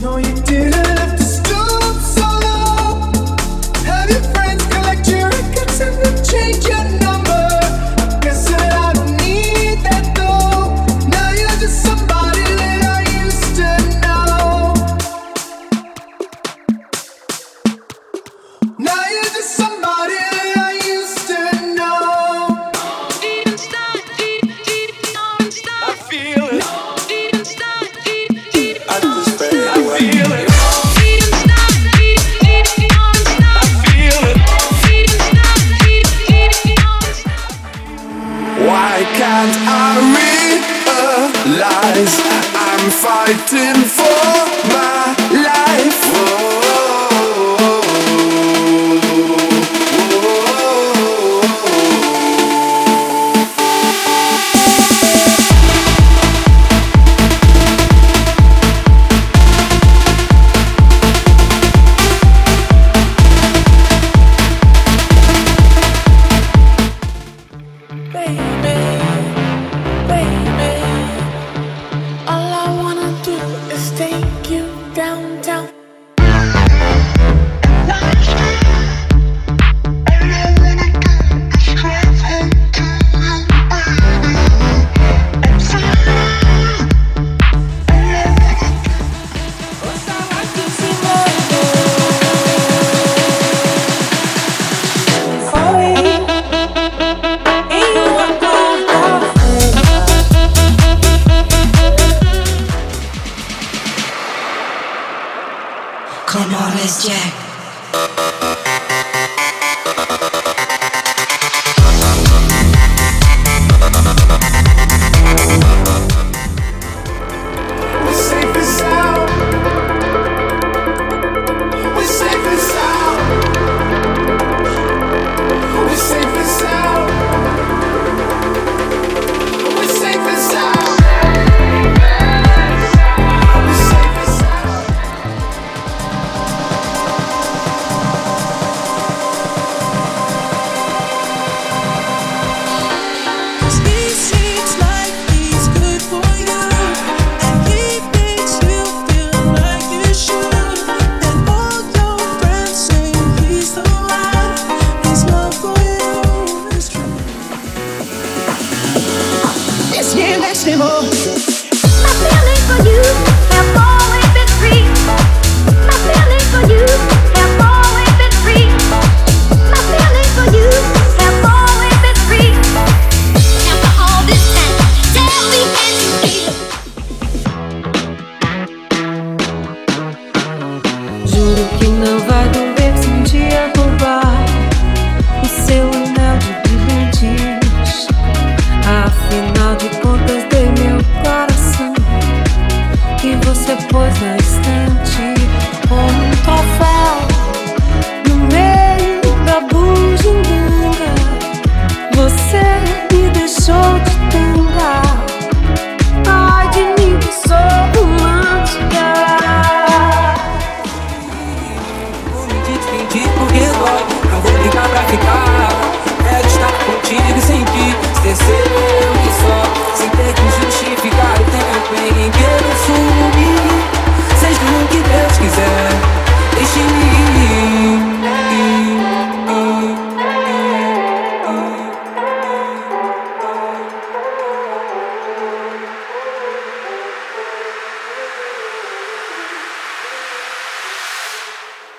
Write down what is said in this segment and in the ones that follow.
No, you do.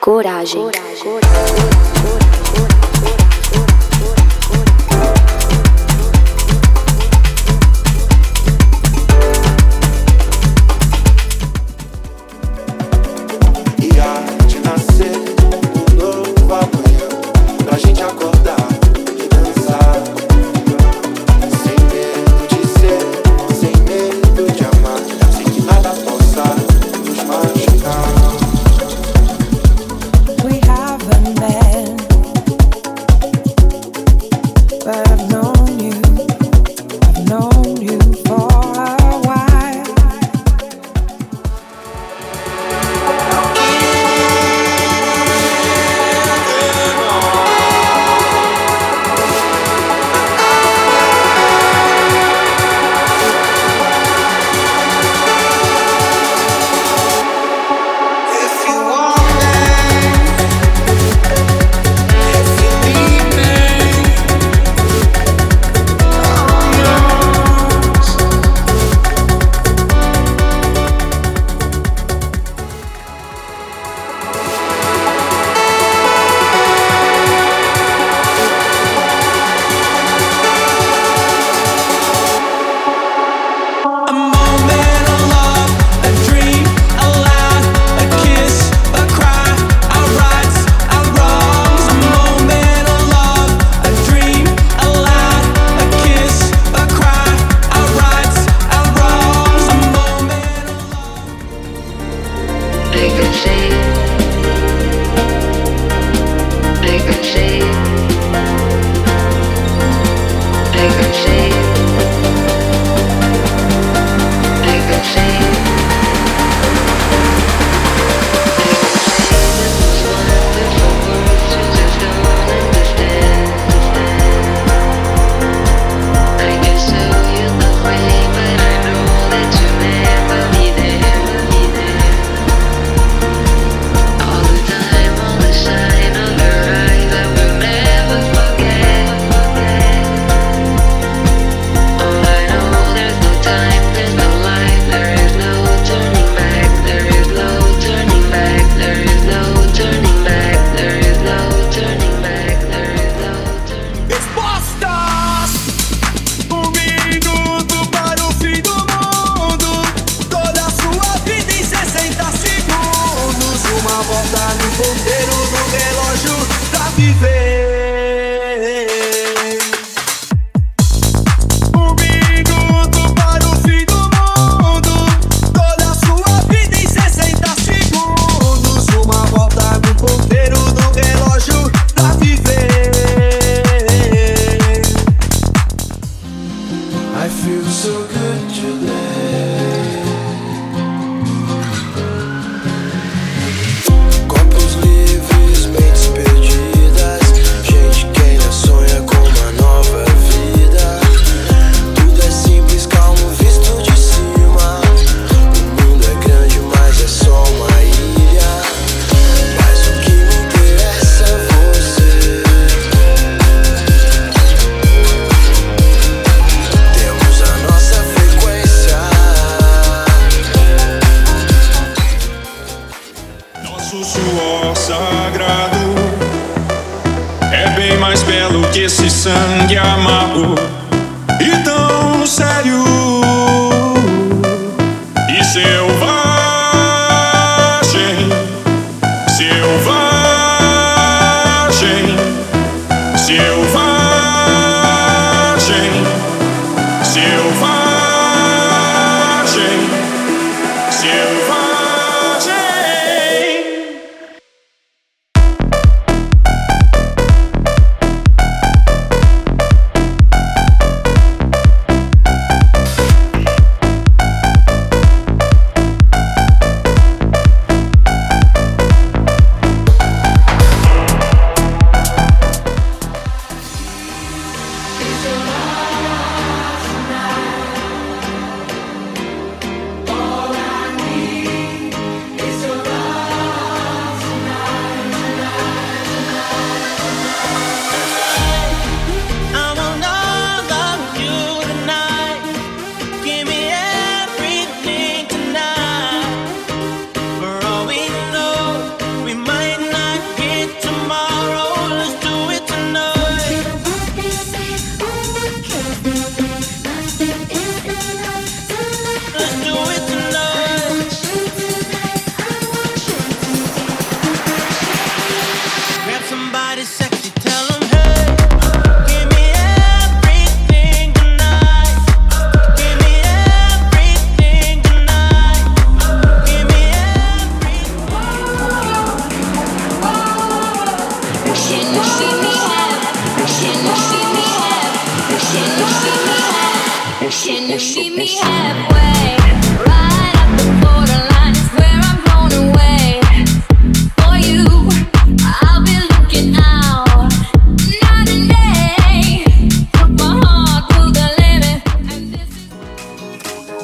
coragem. coragem. coragem. coragem.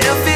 If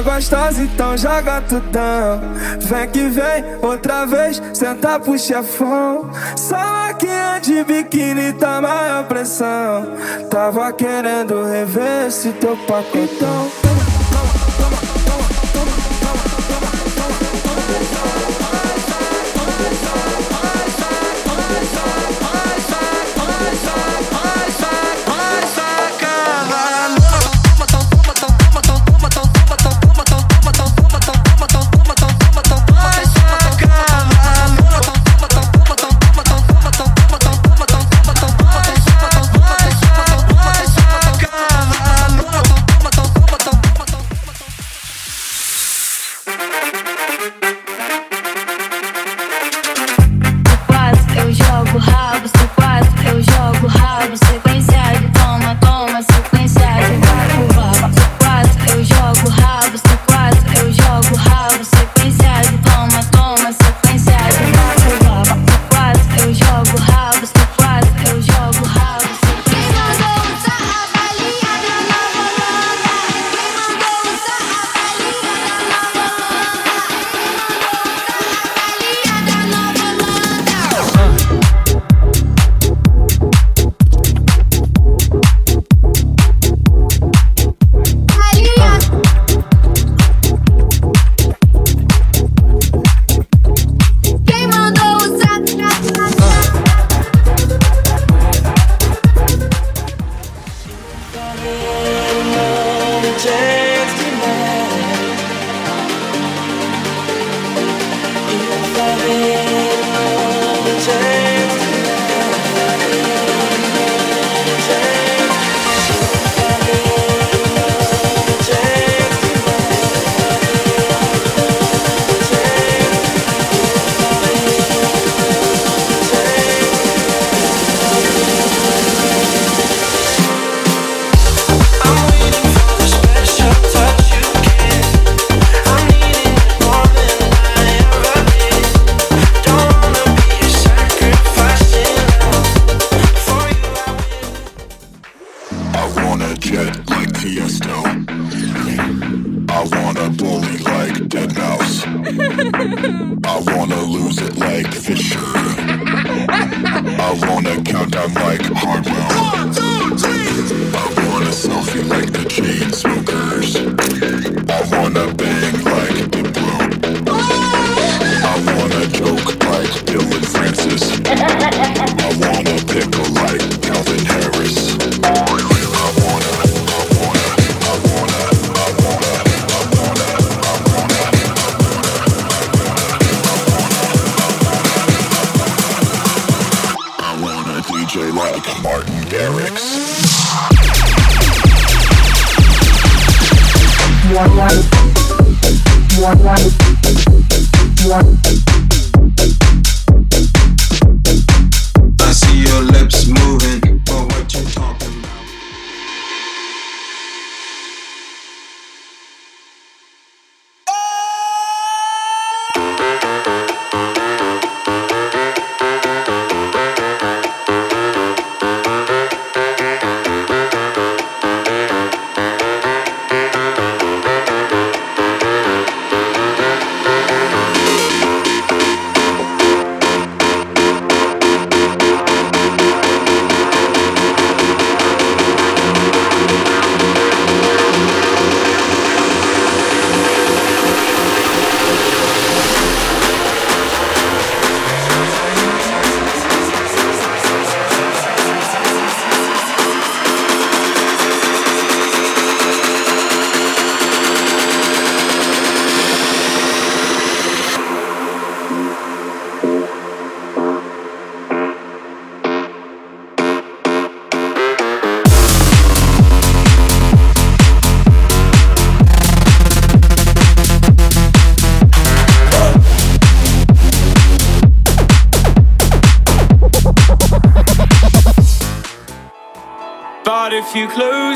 gostosa, então joga tudão. Vem que vem, outra vez, senta pro chefão. Só máquina de biquíni tá maior pressão. Tava querendo rever esse teu pacotão. If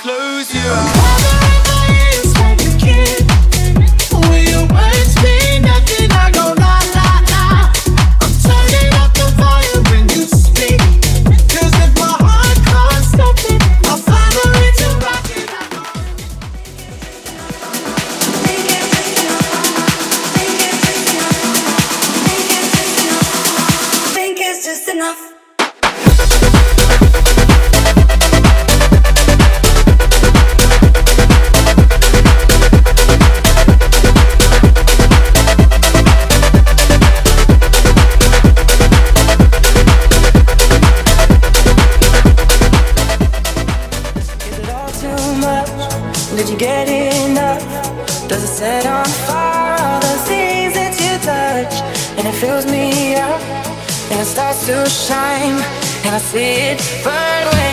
Close your eyes. it's fine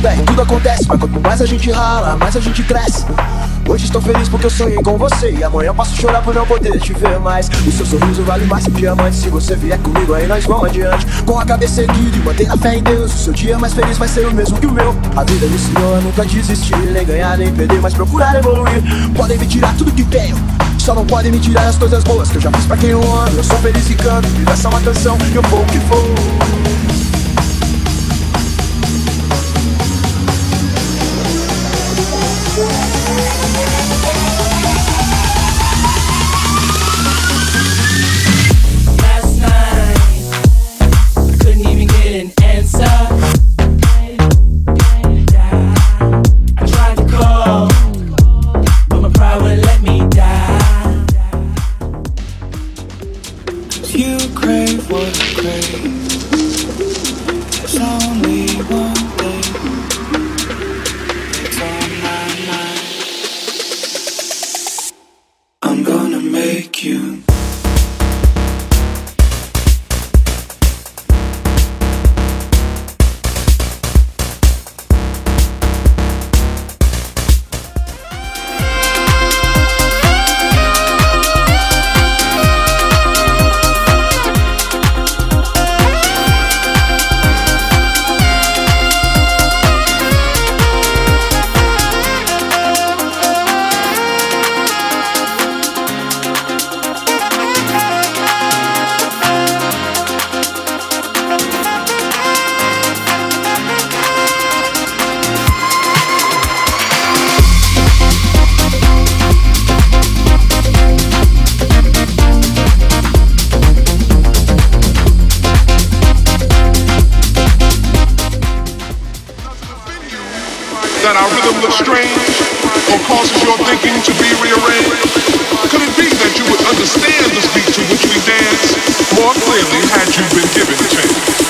bem, tudo acontece, mas quanto mais a gente rala, mais a gente cresce. Hoje estou feliz porque eu sonhei com você. E amanhã posso chorar por não poder te ver mais. O seu sorriso vale mais que diamante. Se você vier comigo aí nós vamos adiante. Com a cabeça erguida e manter a fé em Deus. O seu dia mais feliz vai ser o mesmo que o meu. A vida me ensinou a nunca desistir Nem ganhar nem perder, mas procurar evoluir. Podem me tirar tudo que tenho. Só não podem me tirar as coisas boas que eu já fiz pra quem eu amo. Eu sou feliz e canto, essa é uma canção. E eu vou o que for that our rhythm looks strange or causes your thinking to be rearranged? Could it be that you would understand the speech to which we dance more clearly had you been given a chance?